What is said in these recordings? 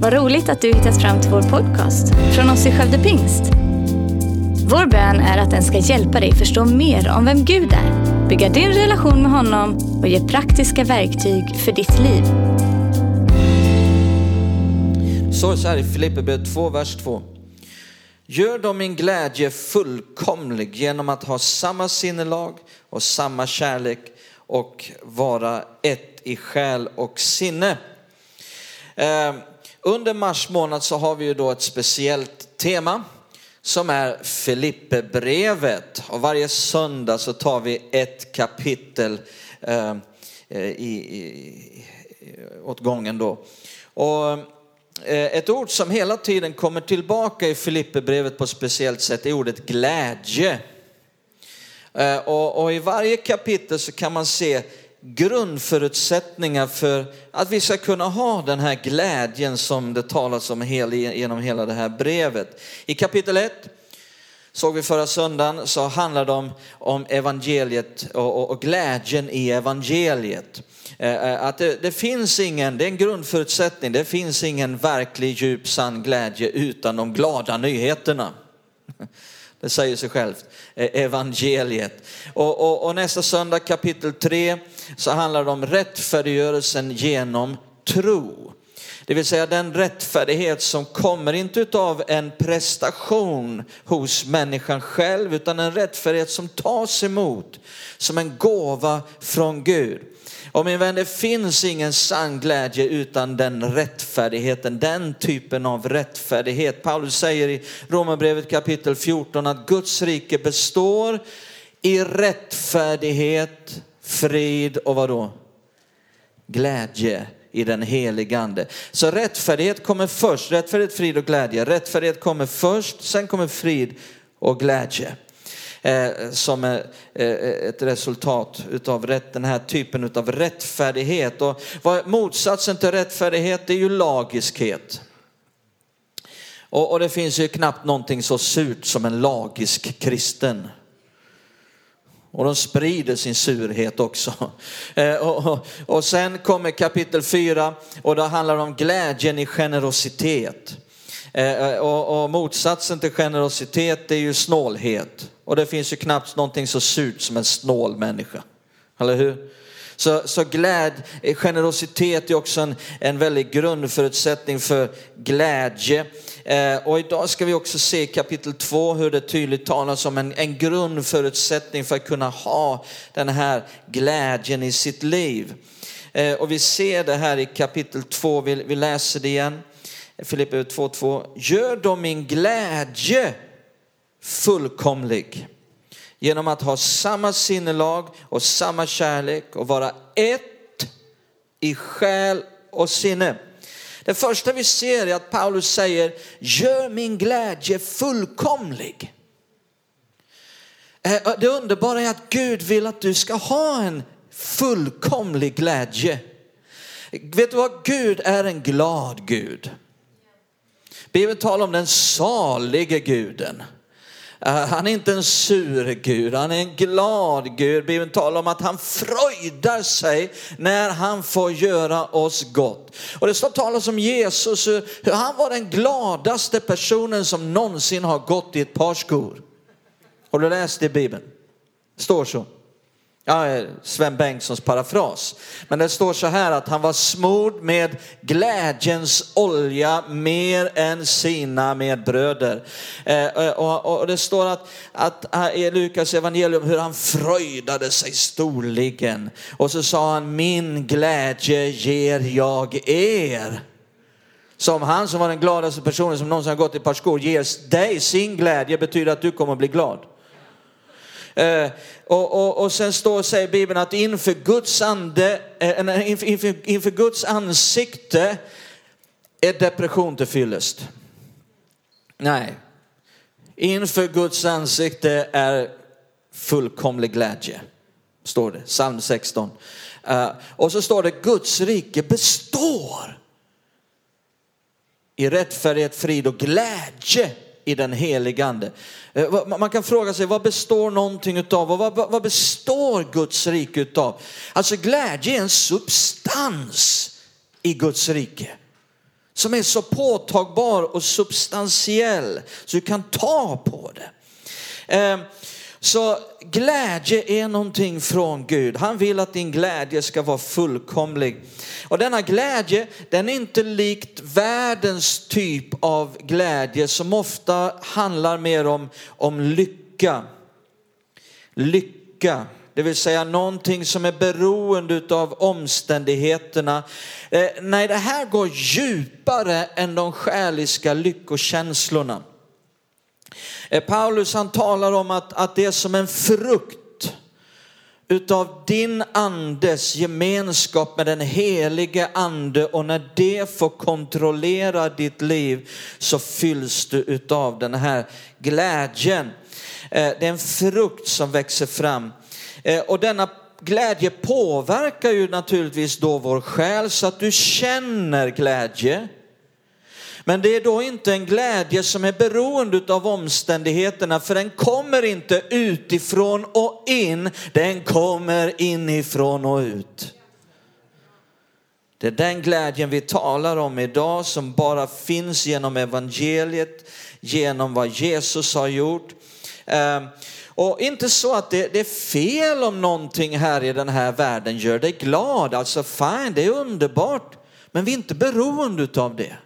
Vad roligt att du hittat fram till vår podcast från oss i Skövde Pingst. Vår bön är att den ska hjälpa dig förstå mer om vem Gud är, bygga din relation med honom och ge praktiska verktyg för ditt liv. Så så här i Filipperbrevet 2, vers 2. Gör då min glädje fullkomlig genom att ha samma sinnelag och samma kärlek och vara ett i själ och sinne. Ehm, under mars månad så har vi ju då ett speciellt tema som är Filipperbrevet. Och varje söndag så tar vi ett kapitel eh, i, i, åt gången då. Och eh, ett ord som hela tiden kommer tillbaka i Filipperbrevet på ett speciellt sätt är ordet glädje. Eh, och, och i varje kapitel så kan man se grundförutsättningar för att vi ska kunna ha den här glädjen som det talas om genom hela det här brevet. I kapitel 1 såg vi förra söndagen så handlar det om, om evangeliet och, och, och glädjen i evangeliet. Eh, eh, att det, det, finns ingen, det är en grundförutsättning, det finns ingen verklig djup sann glädje utan de glada nyheterna. Det säger sig självt. E- evangeliet. Och, och, och, nästa söndag kapitel 3 så handlar det om rättfärdiggörelsen genom tro. Det vill säga den rättfärdighet som kommer inte av en prestation hos människan själv utan en rättfärdighet som tas emot som en gåva från Gud. Och min vän, det finns ingen sann glädje utan den rättfärdigheten, den typen av rättfärdighet. Paulus säger i Romarbrevet kapitel 14 att Guds rike består i rättfärdighet, frid och vad då? Glädje i den helige ande. Så rättfärdighet kommer först, rättfärdighet, frid och glädje. Rättfärdighet kommer först, sen kommer frid och glädje. Eh, som är eh, ett resultat utav den här typen av rättfärdighet. Och vad motsatsen till rättfärdighet det är ju lagiskhet. Och, och det finns ju knappt någonting så surt som en lagisk kristen. Och de sprider sin surhet också. Eh, och, och, och sen kommer kapitel 4 och då handlar det om glädjen i generositet. Eh, eh, och, och motsatsen till generositet är ju snålhet. Och det finns ju knappt någonting så surt som en snål människa. Eller hur? Så, så gläd, eh, generositet är också en, en väldig grundförutsättning för glädje. Eh, och idag ska vi också se kapitel 2 hur det tydligt talas om en, en grundförutsättning för att kunna ha den här glädjen i sitt liv. Eh, och vi ser det här i kapitel 2, vi, vi läser det igen. Filippe 2.2. Gör då min glädje fullkomlig genom att ha samma sinnelag och samma kärlek och vara ett i själ och sinne. Det första vi ser är att Paulus säger, gör min glädje fullkomlig. Eh, det underbara är att Gud vill att du ska ha en fullkomlig glädje. Vet du vad? Gud är en glad Gud. Bibeln talar om den salige guden. Eh, han är inte en sur Gud, han är en glad Gud. Bibeln talar om att han fröjdar sig när han får göra oss gott. Och det står talas om Jesus, hur han var den gladaste personen som någonsin har gått i ett par skor. Har du läst det i Bibeln? Det står så. Ja, Sven Bengtssons parafras. Men det står så här att han var smord med glädjens olja mer än sina medbröder. Eh, eh och, och, det står att, att eh, i Lukas evangelium hur han fröjdade sig storligen. Och så sa han, min glädje ger jag er. Som han som var den gladaste personen som någonsin har gått i ett par skor ger dig sin glädje betyder att du kommer att bli glad. Eh, och, och, och sen står, säger Bibeln att inför Guds, ande, eh, inför, inför, inför Guds ansikte är depression till fyllest. Nej, inför Guds ansikte är fullkomlig glädje. Står det, psalm 16. Eh, och så står det Guds rike består i rättfärdighet, frid och glädje i den helige ande. Eh, man kan fråga sig vad består någonting utav och vad, vad består Guds rike utav? Alltså glädje är en substans i Guds rike som är så påtagbar och substantiell så du kan ta på det. Eh, så glädje är någonting från Gud. Han vill att din glädje ska vara fullkomlig. Och denna glädje, den är inte likt världens typ av glädje som ofta handlar mer om, om lycka. Lycka, det vill säga någonting som är beroende av omständigheterna. Eh, nej, det här går djupare än de själiska lyckokänslorna. Eh, Paulus han talar om att, att det är som en frukt utav din andes gemenskap med den helige ande och när det får kontrollera ditt liv så fylls du utav den här glädjen. Eh, det är en frukt som växer fram eh, och denna glädje påverkar ju naturligtvis då vår själ så att du känner glädje. Men det är då inte en glädje som är beroende av omständigheterna för den kommer inte utifrån och in, den kommer inifrån och ut. Det är den glädjen vi talar om idag som bara finns genom evangeliet, genom vad Jesus har gjort. Ehm, och inte så att det, det, är fel om någonting här i den här världen gör dig glad, alltså fine, det är underbart. Men vi är inte beroende av det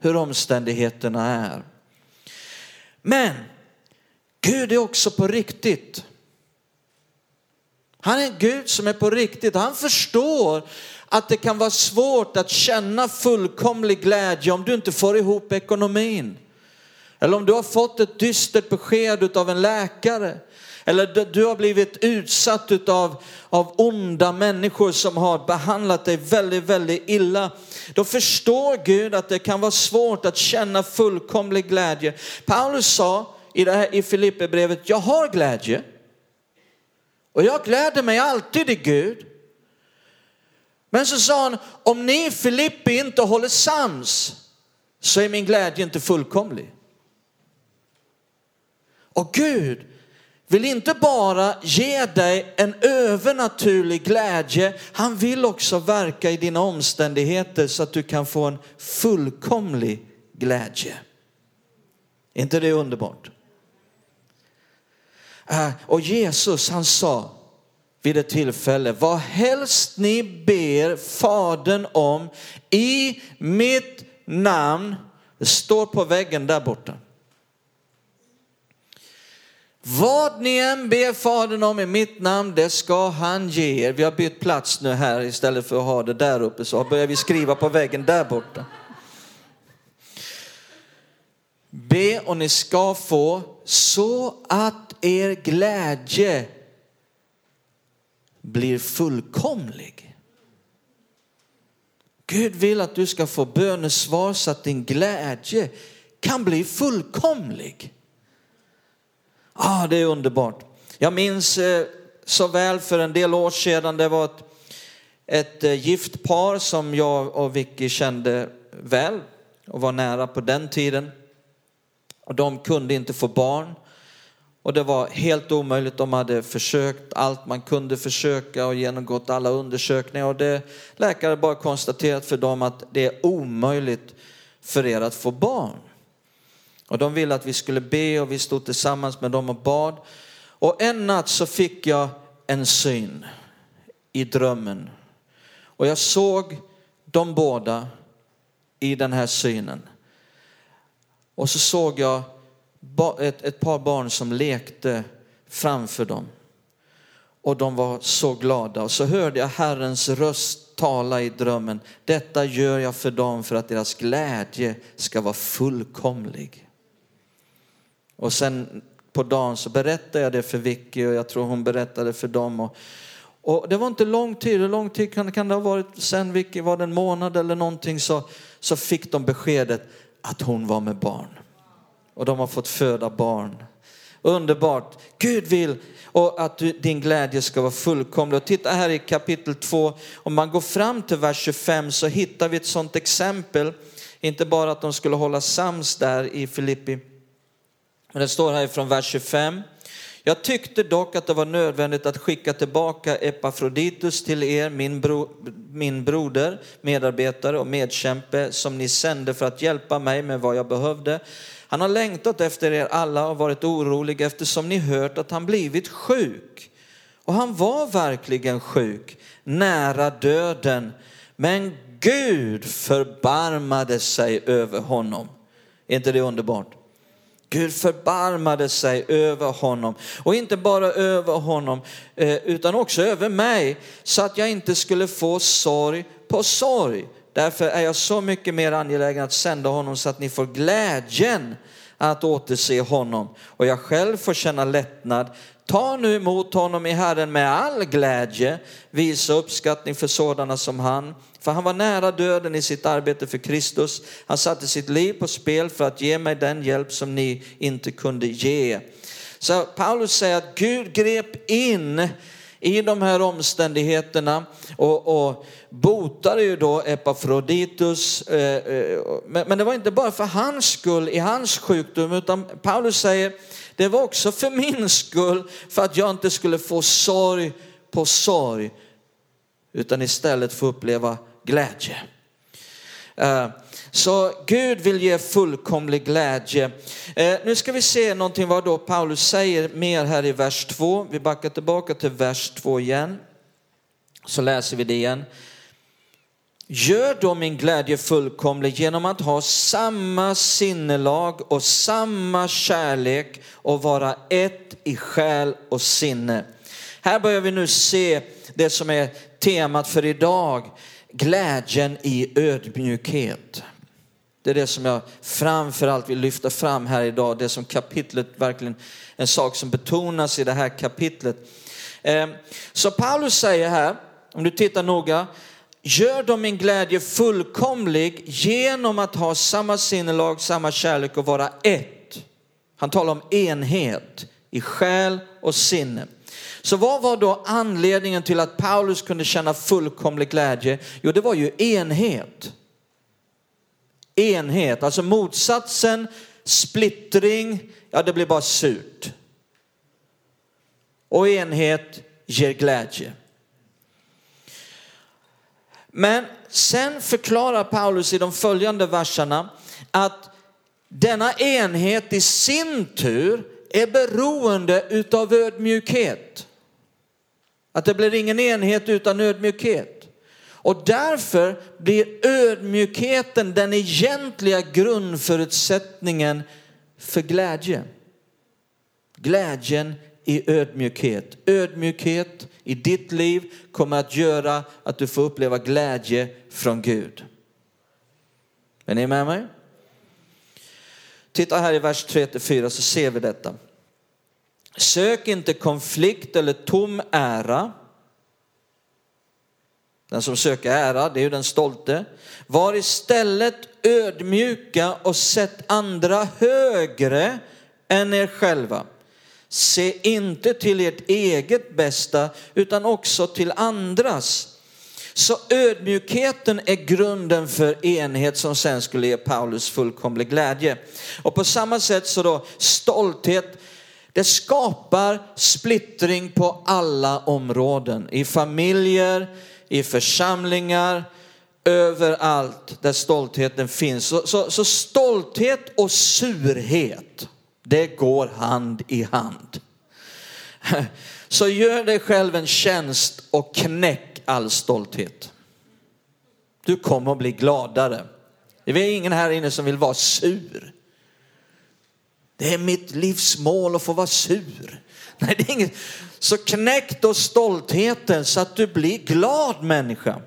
hur omständigheterna är. Men Gud är också på riktigt. Han är en Gud som är på riktigt. Han förstår att det kan vara svårt att känna fullkomlig glädje om du inte får ihop ekonomin. Eller om du har fått ett dystert besked av en läkare. Eller du har blivit utsatt utav av onda människor som har behandlat dig väldigt, väldigt illa. Då förstår Gud att det kan vara svårt att känna fullkomlig glädje. Paulus sa i, det här, i Filipperbrevet, jag har glädje. Och jag gläder mig alltid i Gud. Men så sa han, om ni Filippi inte håller sams så är min glädje inte fullkomlig. Och Gud vill inte bara ge dig en övernaturlig glädje, han vill också verka i dina omständigheter så att du kan få en fullkomlig glädje. Är inte det underbart? Äh, och Jesus han sa vid ett tillfälle, vad helst ni ber Fadern om i mitt namn, det står på väggen där borta. Vad ni än ber Fadern om i mitt namn, det ska han ge er. Vi har bytt plats nu här istället för att ha det där uppe, så börjar vi skriva på väggen där borta. Be och ni ska få så att er glädje blir fullkomlig. Gud vill att du ska få bönesvar så att din glädje kan bli fullkomlig. Ah, det är underbart. Jag minns eh, så väl för en del år sedan, det var ett, ett eh, gift par som jag och Vicky kände väl och var nära på den tiden. Och de kunde inte få barn. Och det var helt omöjligt. De hade försökt allt man kunde försöka och genomgått alla undersökningar. Och det, läkare bara konstaterat för dem att det är omöjligt för er att få barn. Och de ville att vi skulle be och vi stod tillsammans med dem och bad. Och en natt så fick jag en syn i drömmen. Och jag såg de båda i den här synen. Och så såg jag ett, ett par barn som lekte framför dem. Och de var så glada. Och så hörde jag Herrens röst tala i drömmen. Detta gör jag för dem för att deras glädje ska vara fullkomlig. Och sen på dagen så berättade jag det för Vicky och jag tror hon berättade för dem. Och, och det var inte lång tid, hur lång tid kan, kan det ha varit sen Vicky, var det en månad eller någonting så, så fick de beskedet att hon var med barn. Och de har fått föda barn. Underbart. Gud vill och att du, din glädje ska vara fullkomlig. Och titta här i kapitel 2, om man går fram till vers 25 så hittar vi ett sådant exempel. Inte bara att de skulle hålla sams där i Filippi men det står här från vers 25. Jag tyckte dock att det var nödvändigt att skicka tillbaka Epafroditus till er, min, bro, min broder, medarbetare och medkämpe som ni sände för att hjälpa mig med vad jag behövde. Han har längtat efter er alla och varit orolig eftersom ni hört att han blivit sjuk. Och han var verkligen sjuk, nära döden. Men Gud förbarmade sig över honom. Är inte det underbart? Gud förbarmade sig över honom och inte bara över honom eh, utan också över mig så att jag inte skulle få sorg på sorg. Därför är jag så mycket mer angelägen att sända honom så att ni får glädjen att återse honom och jag själv får känna lättnad. Ta nu emot honom i Herren med all glädje, visa uppskattning för sådana som han. För han var nära döden i sitt arbete för Kristus. Han satte sitt liv på spel för att ge mig den hjälp som ni inte kunde ge. Så Paulus säger att Gud grep in i de här omständigheterna och, och botade ju då Epafroditus. Eh, eh, men det var inte bara för hans skull i hans sjukdom utan Paulus säger det var också för min skull för att jag inte skulle få sorg på sorg utan istället få uppleva glädje. Eh, så Gud vill ge fullkomlig glädje. Eh, nu ska vi se någonting vad då Paulus säger mer här i vers 2. Vi backar tillbaka till vers 2 igen. Så läser vi det igen. Gör då min glädje fullkomlig genom att ha samma sinnelag och samma kärlek och vara ett i själ och sinne. Här börjar vi nu se det som är temat för idag, glädjen i ödmjukhet. Det är det som jag framförallt vill lyfta fram här idag, det som kapitlet verkligen, en sak som betonas i det här kapitlet. Ehm, så Paulus säger här, om du tittar noga, gör dem min glädje fullkomlig genom att ha samma sinnelag, samma kärlek och vara ett. Han talar om enhet i själ och sinne. Så vad var då anledningen till att Paulus kunde känna fullkomlig glädje? Jo, det var ju enhet. Enhet, alltså motsatsen, splittring, ja det blir bara surt. Och enhet ger glädje. Men sen förklarar Paulus i de följande verserna att denna enhet i sin tur är beroende utav ödmjukhet. Att det blir ingen enhet utan ödmjukhet. Och därför blir ödmjukheten den egentliga grundförutsättningen för glädje. Glädjen i ödmjukhet. Ödmjukhet i ditt liv kommer att göra att du får uppleva glädje från Gud. Är ni med mig? Titta här i vers 3-4 så ser vi detta. Sök inte konflikt eller tom ära. Den som söker ära, det är ju den stolte. Var istället ödmjuka och sätt andra högre än er själva. Se inte till ert eget bästa utan också till andras. Så ödmjukheten är grunden för enhet som sen skulle ge Paulus fullkomlig glädje. Och på samma sätt så då stolthet, det skapar splittring på alla områden. I familjer, i församlingar, överallt där stoltheten finns. Så, så, så stolthet och surhet, det går hand i hand. Så gör dig själv en tjänst och knäck all stolthet. Du kommer att bli gladare. Det är ingen här inne som vill vara sur. Det är mitt livsmål att få vara sur. Nej, det är inget. Så knäck då stoltheten så att du blir glad människa.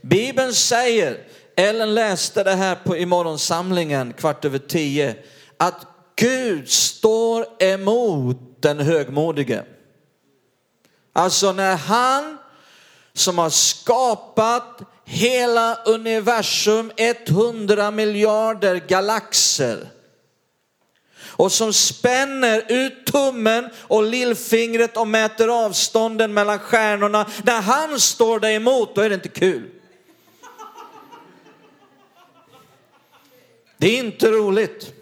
Bibeln säger, Ellen läste det här på, i morgonsamlingen kvart över tio, att Gud står emot den högmodige. Alltså när han som har skapat hela universum, 100 miljarder galaxer och som spänner ut tummen och lillfingret och mäter avstånden mellan stjärnorna. När han står dig emot, då är det inte kul. Det är inte roligt.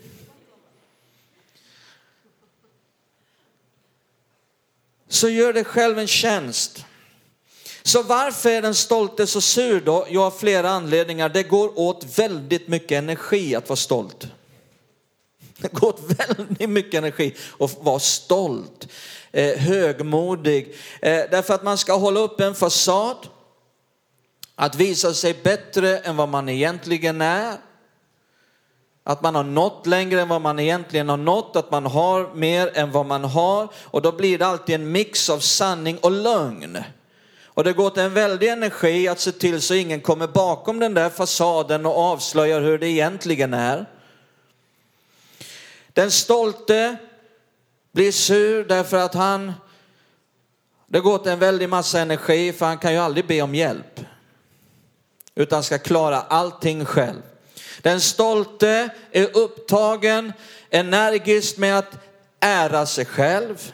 Så gör dig själv en tjänst. Så varför är den stolte så sur då? Jag har flera anledningar. Det går åt väldigt mycket energi att vara stolt. Det går åt väldigt mycket energi att vara stolt, eh, högmodig. Eh, därför att man ska hålla upp en fasad, att visa sig bättre än vad man egentligen är. Att man har nått längre än vad man egentligen har nått, att man har mer än vad man har. Och då blir det alltid en mix av sanning och lögn. Och det går åt en väldig energi att se till så ingen kommer bakom den där fasaden och avslöjar hur det egentligen är. Den stolte blir sur därför att han, det går åt en väldig massa energi för han kan ju aldrig be om hjälp. Utan ska klara allting själv. Den stolte är upptagen energiskt med att ära sig själv,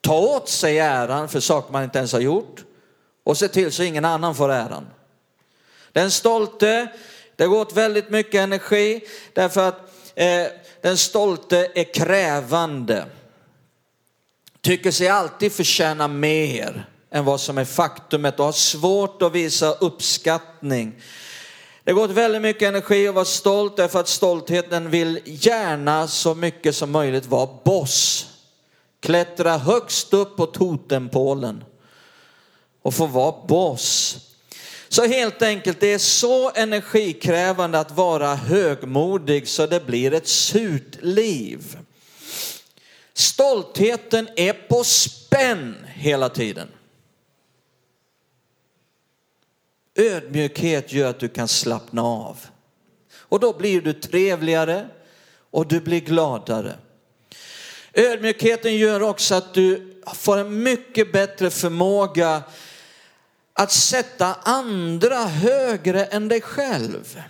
ta åt sig äran för saker man inte ens har gjort och se till så ingen annan får äran. Den stolte, det går åt väldigt mycket energi därför att eh, den stolte är krävande. Tycker sig alltid förtjäna mer än vad som är faktumet och har svårt att visa uppskattning. Det går åt väldigt mycket energi att vara stolt därför att stoltheten vill gärna så mycket som möjligt vara boss. Klättra högst upp på totempålen och få vara boss. Så helt enkelt, det är så energikrävande att vara högmodig så det blir ett surt liv. Stoltheten är på spänn hela tiden. Ödmjukhet gör att du kan slappna av. Och då blir du trevligare och du blir gladare. Ödmjukheten gör också att du får en mycket bättre förmåga att sätta andra högre än dig själv.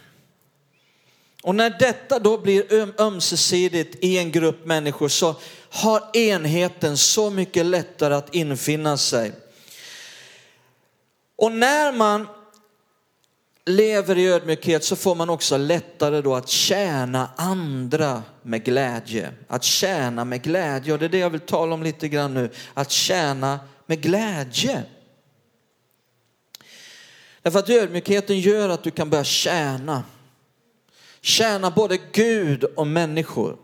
Och när detta då blir ömsesidigt i en grupp människor så har enheten så mycket lättare att infinna sig. Och när man lever i ödmjukhet så får man också lättare då att tjäna andra med glädje. Att tjäna med glädje och det är det jag vill tala om lite grann nu. Att tjäna med glädje. Därför att ödmjukheten gör att du kan börja tjäna. Tjäna både Gud och människor.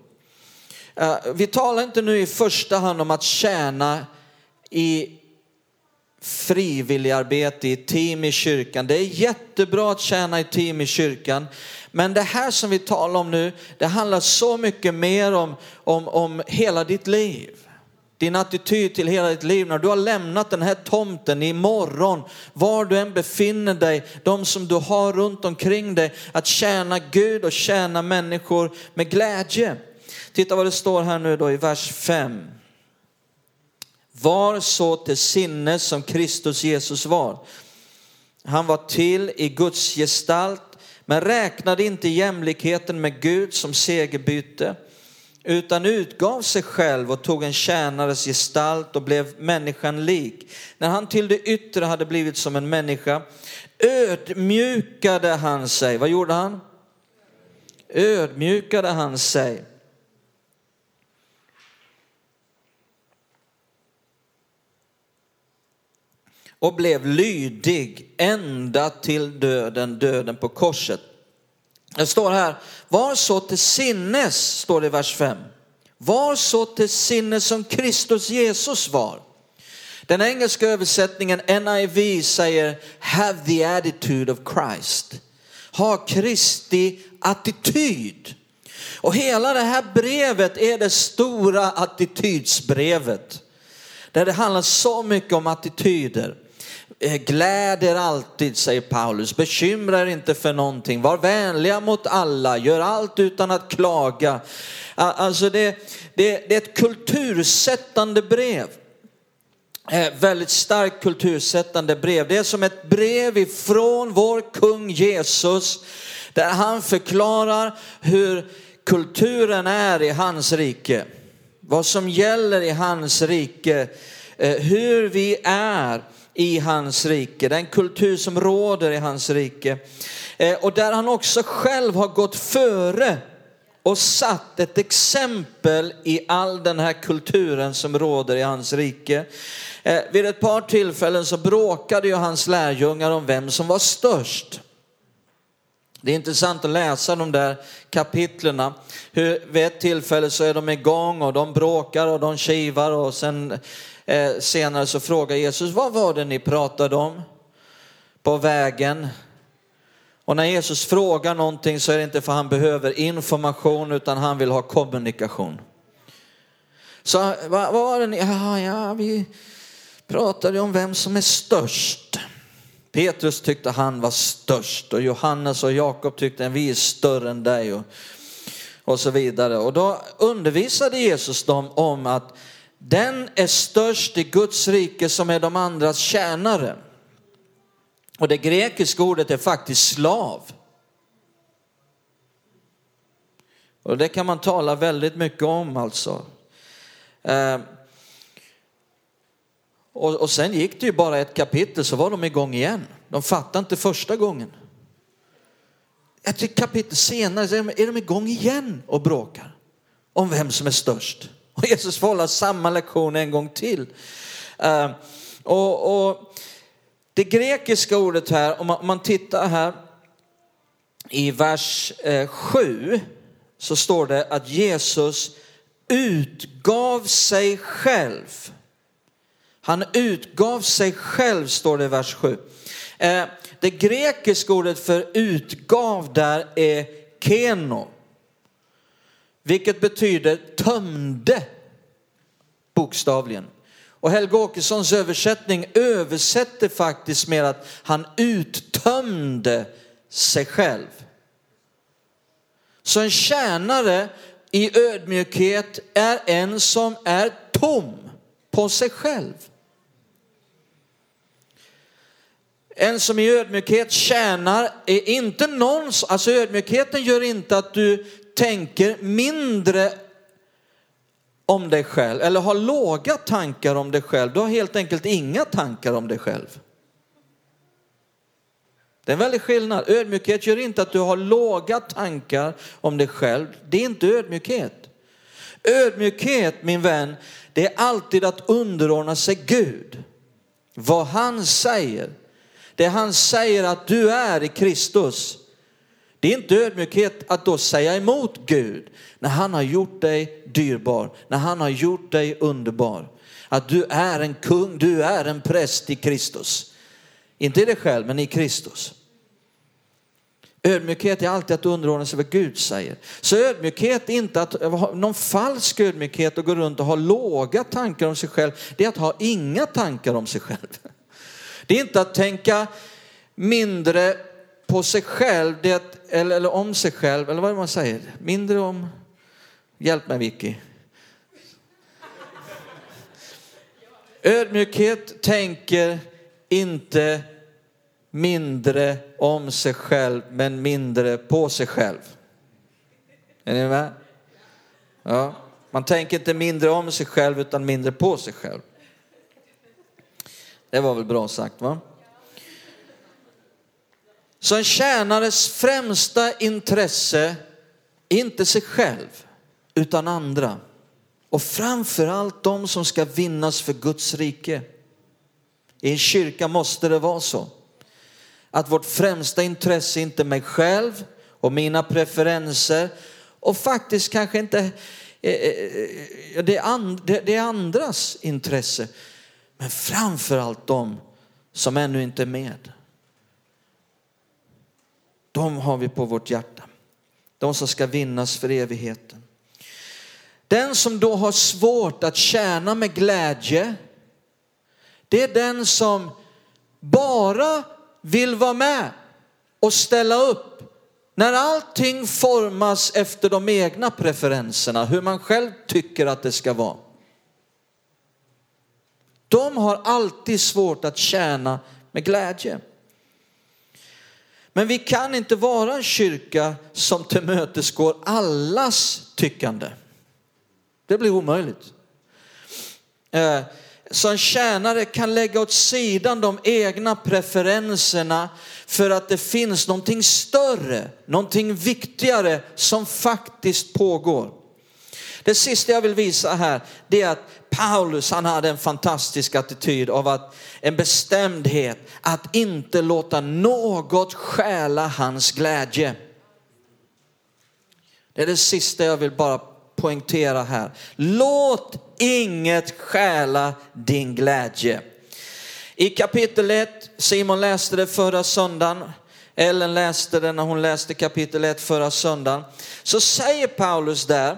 Eh, vi talar inte nu i första hand om att tjäna i frivilligarbete i team i kyrkan. Det är jättebra att tjäna i team i kyrkan. Men det här som vi talar om nu, det handlar så mycket mer om, om, om hela ditt liv din attityd till hela ditt liv när du har lämnat den här tomten imorgon, var du än befinner dig, de som du har runt omkring dig, att tjäna Gud och tjäna människor med glädje. Titta vad det står här nu då i vers 5. Var så till sinnes som Kristus Jesus var. Han var till i Guds gestalt, men räknade inte jämlikheten med Gud som segerbyte utan utgav sig själv och tog en tjänares gestalt och blev människan lik. När han till det yttre hade blivit som en människa ödmjukade han sig. Vad gjorde han? Ödmjukade han sig. Och blev lydig ända till döden, döden på korset. Det står här, var så till sinnes, står det i vers 5. Var så till sinnes som Kristus Jesus var. Den engelska översättningen NIV säger have the attitude of Christ. Ha Kristi attityd. Och hela det här brevet är det stora attitydsbrevet. Där det handlar så mycket om attityder. Eh, Gläd er alltid, säger Paulus. Bekymra er inte för någonting. Var vänliga mot alla. Gör allt utan att klaga. Alltså det, det, det är ett kultursättande brev. Eh, väldigt starkt kultursättande brev. Det är som ett brev ifrån vår kung Jesus där han förklarar hur kulturen är i hans rike. Vad som gäller i hans rike. Eh, hur vi är i hans rike, den kultur som råder i hans rike. Eh, och där han också själv har gått före och satt ett exempel i all den här kulturen som råder i hans rike. Eh, vid ett par tillfällen så bråkade ju hans lärjungar om vem som var störst. Det är intressant att läsa de där kapitlerna. Hur, vid ett tillfälle så är de igång och de bråkar och de kivar och sen eh, senare så frågar Jesus, vad var det ni pratade om på vägen? Och när Jesus frågar någonting så är det inte för att han behöver information utan han vill ha kommunikation. Så vad, vad var det ni, ja, ja, vi pratade om vem som är störst. Petrus tyckte han var störst och Johannes och Jakob tyckte att vi är större än dig och, och så vidare. Och då undervisade Jesus dem om att den är störst i Guds rike som är de andras tjänare. Och det grekiska ordet är faktiskt slav. Och det kan man tala väldigt mycket om alltså. Eh, och, och sen gick det ju bara ett kapitel så var de igång igen. De fattade inte första gången. Ett kapitel senare så är de igång igen och bråkar om vem som är störst. Och Jesus får hålla samma lektion en gång till. Uh, och, och, det grekiska ordet här, om man, om man tittar här i vers eh, 7 så står det att Jesus utgav sig själv han utgav sig själv, står det i vers 7. Eh, det grekiska ordet för utgav där är keno, vilket betyder tömde bokstavligen. Och Helge Åkessons översättning översätter faktiskt med att han uttömde sig själv. Så en tjänare i ödmjukhet är en som är tom på sig själv. En som i ödmjukhet tjänar är inte någons, alltså ödmjukheten gör inte att du tänker mindre om dig själv eller har låga tankar om dig själv. Du har helt enkelt inga tankar om dig själv. Det är en väldig skillnad. Ödmjukhet gör inte att du har låga tankar om dig själv. Det är inte ödmjukhet. Ödmjukhet, min vän, det är alltid att underordna sig Gud. Vad han säger. Det han säger att du är i Kristus. Det är inte ödmjukhet att då säga emot Gud när han har gjort dig dyrbar, när han har gjort dig underbar. Att du är en kung, du är en präst i Kristus. Inte i dig själv, men i Kristus. Ödmjukhet är alltid att underordna sig vad Gud säger. Så ödmjukhet är inte att ha någon falsk ödmjukhet och gå runt och ha låga tankar om sig själv. Det är att ha inga tankar om sig själv. Det är inte att tänka mindre på sig själv, det eller, eller om sig själv, eller vad är det man säger? Mindre om, hjälp mig Vicky. Ödmjukhet tänker inte mindre om sig själv men mindre på sig själv. Är ni med? Ja. Man tänker inte mindre om sig själv utan mindre på sig själv. Det var väl bra sagt va? Så en tjänares främsta intresse är inte sig själv utan andra. Och framförallt de som ska vinnas för Guds rike. I en kyrka måste det vara så att vårt främsta intresse är inte mig själv och mina preferenser och faktiskt kanske inte eh, eh, eh, det är andras intresse. Men framförallt de som ännu inte är med. De har vi på vårt hjärta. De som ska vinnas för evigheten. Den som då har svårt att tjäna med glädje, det är den som bara vill vara med och ställa upp när allting formas efter de egna preferenserna, hur man själv tycker att det ska vara. De har alltid svårt att tjäna med glädje. Men vi kan inte vara en kyrka som tillmötesgår allas tyckande. Det blir omöjligt. Eh, så en tjänare kan lägga åt sidan de egna preferenserna för att det finns någonting större, någonting viktigare som faktiskt pågår. Det sista jag vill visa här, det är att Paulus han hade en fantastisk attityd av att en bestämdhet att inte låta något stjäla hans glädje. Det är det sista jag vill bara poängtera här. Låt inget stjäla din glädje. I kapitel 1, Simon läste det förra söndagen, Ellen läste det när hon läste kapitel 1 förra söndagen, så säger Paulus där,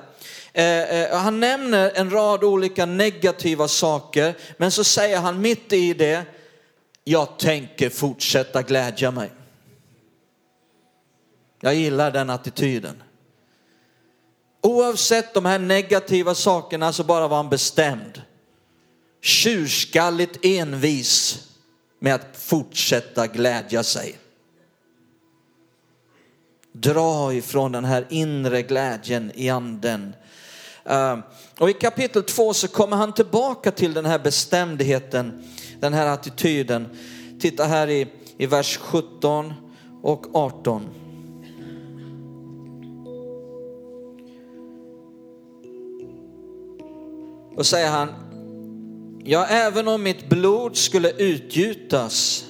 Eh, eh, han nämner en rad olika negativa saker, men så säger han mitt i det, jag tänker fortsätta glädja mig. Jag gillar den attityden. Oavsett de här negativa sakerna så bara var han bestämd. Tjurskalligt envis med att fortsätta glädja sig. Dra ifrån den här inre glädjen i anden. Ehm, och i kapitel 2 så kommer han tillbaka till den här bestämdheten, den här attityden. Titta här i, i vers 17 och 18. Och säger han, ja även om mitt blod skulle utgjutas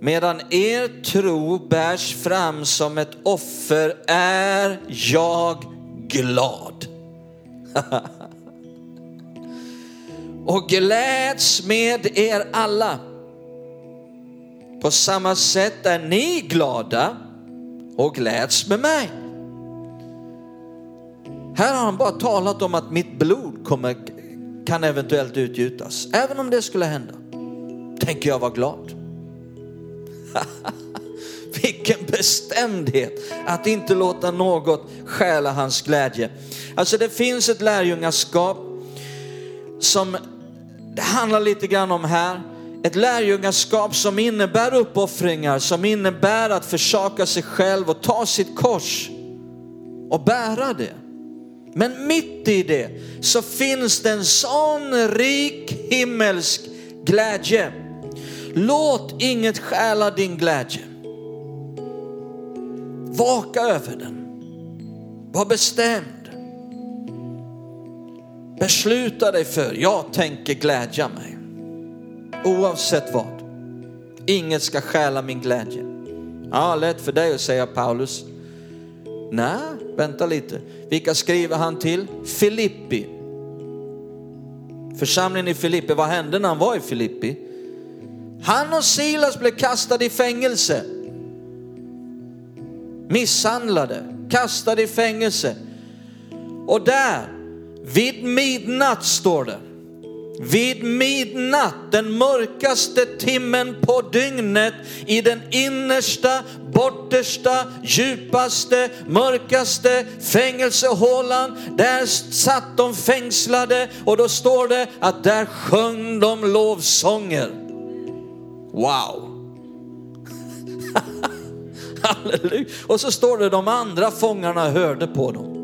medan er tro bärs fram som ett offer är jag glad. och gläds med er alla. På samma sätt är ni glada och gläds med mig. Här har han bara talat om att mitt blod kommer, kan eventuellt utgjutas. Även om det skulle hända, tänker jag vara glad. Vilken bestämdhet att inte låta något stjäla hans glädje. Alltså det finns ett lärjungaskap som det handlar lite grann om här. Ett lärjungaskap som innebär uppoffringar, som innebär att försaka sig själv och ta sitt kors och bära det. Men mitt i det så finns det en sån rik himmelsk glädje. Låt inget stjäla din glädje. Vaka över den. Var bestämd. Besluta dig för, jag tänker glädja mig. Oavsett vad. Inget ska stjäla min glädje. Ja, lätt för dig att säga Paulus. Nej, vänta lite. Vilka skriver han till? Filippi. Församlingen i Filippi, vad hände när han var i Filippi? Han och Silas blev kastade i fängelse. Misshandlade, kastade i fängelse. Och där, vid midnatt står det, vid midnatt, den mörkaste timmen på dygnet, i den innersta, bortersta, djupaste, mörkaste fängelsehålan, där satt de fängslade och då står det att där sjöng de lovsånger. Wow! Halleluja! Och så står det de andra fångarna hörde på dem.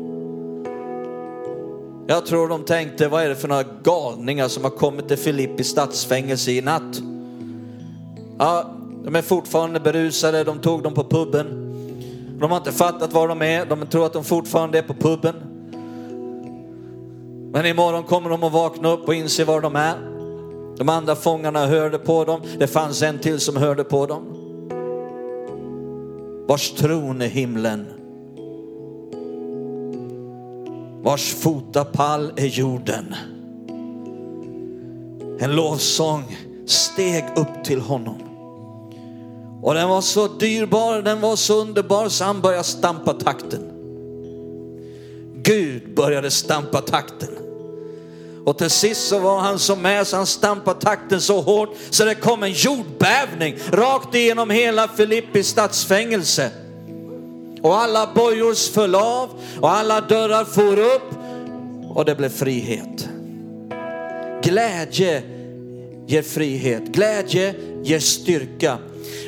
Jag tror de tänkte, vad är det för några galningar som har kommit till Filippi stadsfängelse i natt? Ja, de är fortfarande berusade, de tog dem på puben. De har inte fattat var de är, de tror att de fortfarande är på puben. Men imorgon kommer de att vakna upp och inse var de är. De andra fångarna hörde på dem, det fanns en till som hörde på dem. Vars tron är himlen vars fotapall är jorden. En lovsång steg upp till honom. Och den var så dyrbar, den var så underbar så han började stampa takten. Gud började stampa takten. Och till sist så var han så med så han stampade takten så hårt så det kom en jordbävning rakt igenom hela Filippi stadsfängelse. Och alla bojor föll av och alla dörrar for upp och det blev frihet. Glädje ger frihet, glädje ger styrka.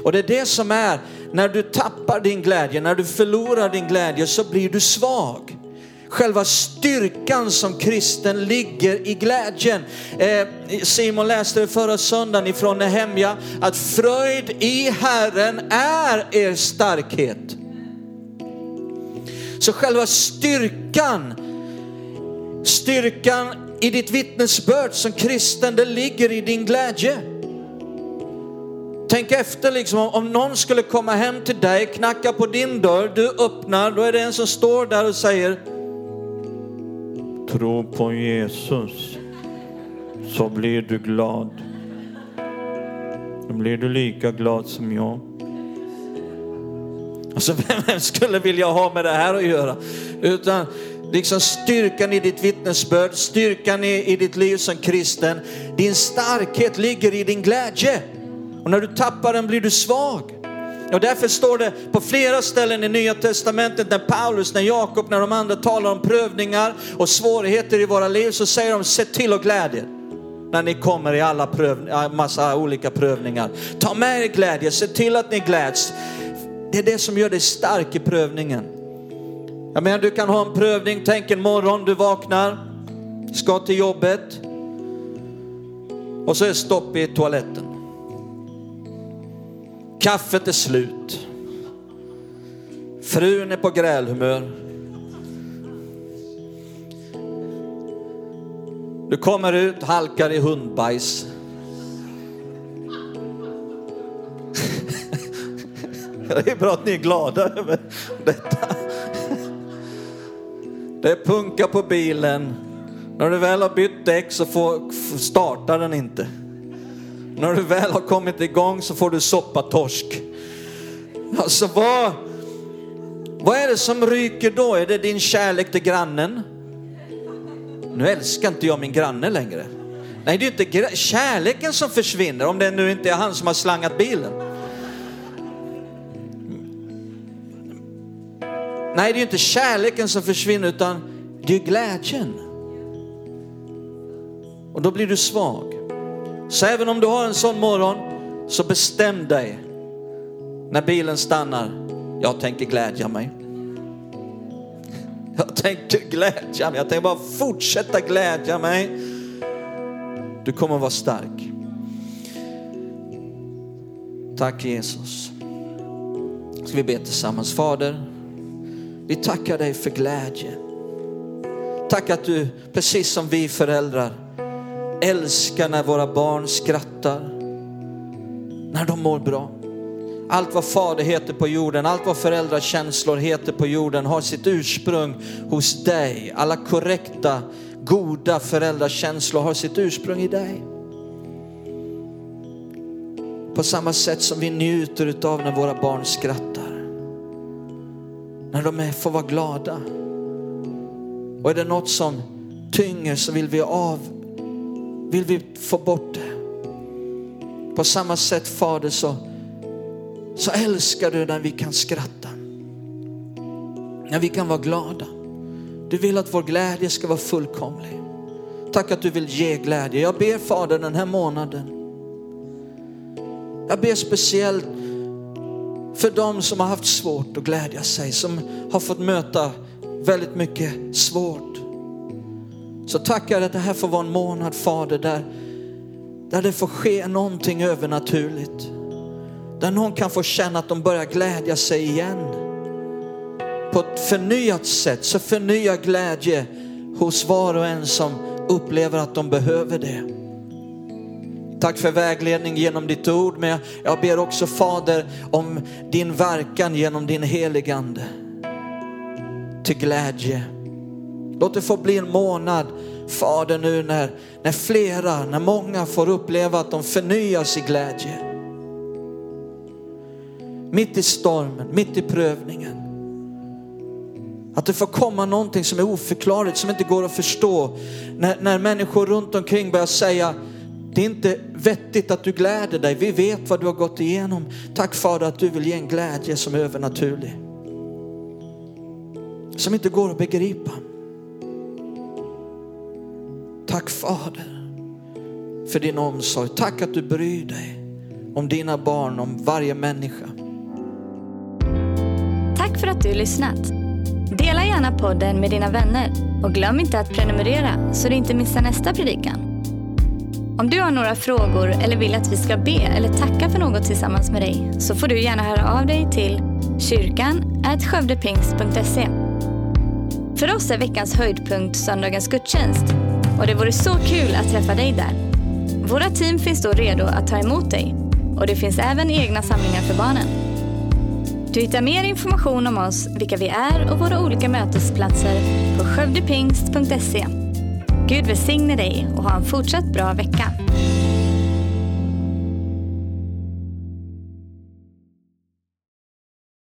Och det är det som är, när du tappar din glädje, när du förlorar din glädje så blir du svag. Själva styrkan som kristen ligger i glädjen. Eh, Simon läste förra söndagen ifrån Nehemja att fröjd i Herren är er starkhet. Så själva styrkan, styrkan i ditt vittnesbörd som kristen, det ligger i din glädje. Tänk efter liksom om någon skulle komma hem till dig, knacka på din dörr, du öppnar, då är det en som står där och säger Tro på Jesus så blir du glad. Då blir du lika glad som jag. Alltså vem skulle vilja ha med det här att göra? Utan liksom styrkan i ditt vittnesbörd, styrkan i, i ditt liv som kristen. Din starkhet ligger i din glädje. Och när du tappar den blir du svag. Och därför står det på flera ställen i Nya Testamentet när Paulus, när Jakob, när de andra talar om prövningar och svårigheter i våra liv så säger de se till och glädje när ni kommer i alla pröv, massa olika prövningar. Ta med er glädje, se till att ni gläds. Det är det som gör dig stark i prövningen. Jag menar du kan ha en prövning, tänk en morgon du vaknar, ska till jobbet och så är det stopp i toaletten. Kaffet är slut. Frun är på grälhumör. Du kommer ut, halkar i hundbajs. Det är bra att ni är glada över detta. Det är punka på bilen. När du väl har bytt däck så får, startar den inte. När du väl har kommit igång så får du soppatorsk. Alltså vad, vad är det som ryker då? Är det din kärlek till grannen? Nu älskar inte jag min granne längre. Nej, det är inte kärleken som försvinner om det nu inte är han som har slangat bilen. Nej, det är inte kärleken som försvinner utan det är glädjen. Och då blir du svag. Så även om du har en sån morgon så bestäm dig när bilen stannar. Jag tänker glädja mig. Jag tänker glädja mig. Jag tänker bara fortsätta glädja mig. Du kommer vara stark. Tack Jesus. Ska vi be tillsammans. Fader, vi tackar dig för glädje. Tack att du, precis som vi föräldrar, älskar när våra barn skrattar, när de mår bra. Allt vad fader heter på jorden, allt vad föräldrakänslor heter på jorden har sitt ursprung hos dig. Alla korrekta, goda föräldrakänslor har sitt ursprung i dig. På samma sätt som vi njuter utav när våra barn skrattar. När de är, får vara glada. Och är det något som tynger så vill vi av, vill vi få bort det. På samma sätt Fader så, så älskar du när vi kan skratta. När vi kan vara glada. Du vill att vår glädje ska vara fullkomlig. Tack att du vill ge glädje. Jag ber Fader den här månaden. Jag ber speciellt för dem som har haft svårt att glädja sig, som har fått möta väldigt mycket svårt. Så tackar jag att det här får vara en månad Fader där, där det får ske någonting övernaturligt. Där någon kan få känna att de börjar glädja sig igen. På ett förnyat sätt, så förnya glädje hos var och en som upplever att de behöver det. Tack för vägledning genom ditt ord, men jag ber också Fader om din verkan genom din heligande. Till glädje. Låt det få bli en månad, Fader, nu när, när flera, när många får uppleva att de förnyas i glädje. Mitt i stormen, mitt i prövningen. Att det får komma någonting som är oförklarligt, som inte går att förstå. När, när människor runt omkring börjar säga, det är inte vettigt att du gläder dig. Vi vet vad du har gått igenom. Tack Fader att du vill ge en glädje som är övernaturlig. Som inte går att begripa. Tack Fader för din omsorg. Tack att du bryr dig om dina barn, om varje människa. Tack för att du lyssnat. Dela gärna podden med dina vänner och glöm inte att prenumerera så du inte missar nästa predikan. Om du har några frågor eller vill att vi ska be eller tacka för något tillsammans med dig så får du gärna höra av dig till kyrkan skövdepingst.se. För oss är veckans höjdpunkt söndagens gudstjänst och det vore så kul att träffa dig där. Våra team finns då redo att ta emot dig och det finns även egna samlingar för barnen. Du hittar mer information om oss, vilka vi är och våra olika mötesplatser på skövdepingst.se. Gud välsigne dig och ha en fortsatt bra vecka.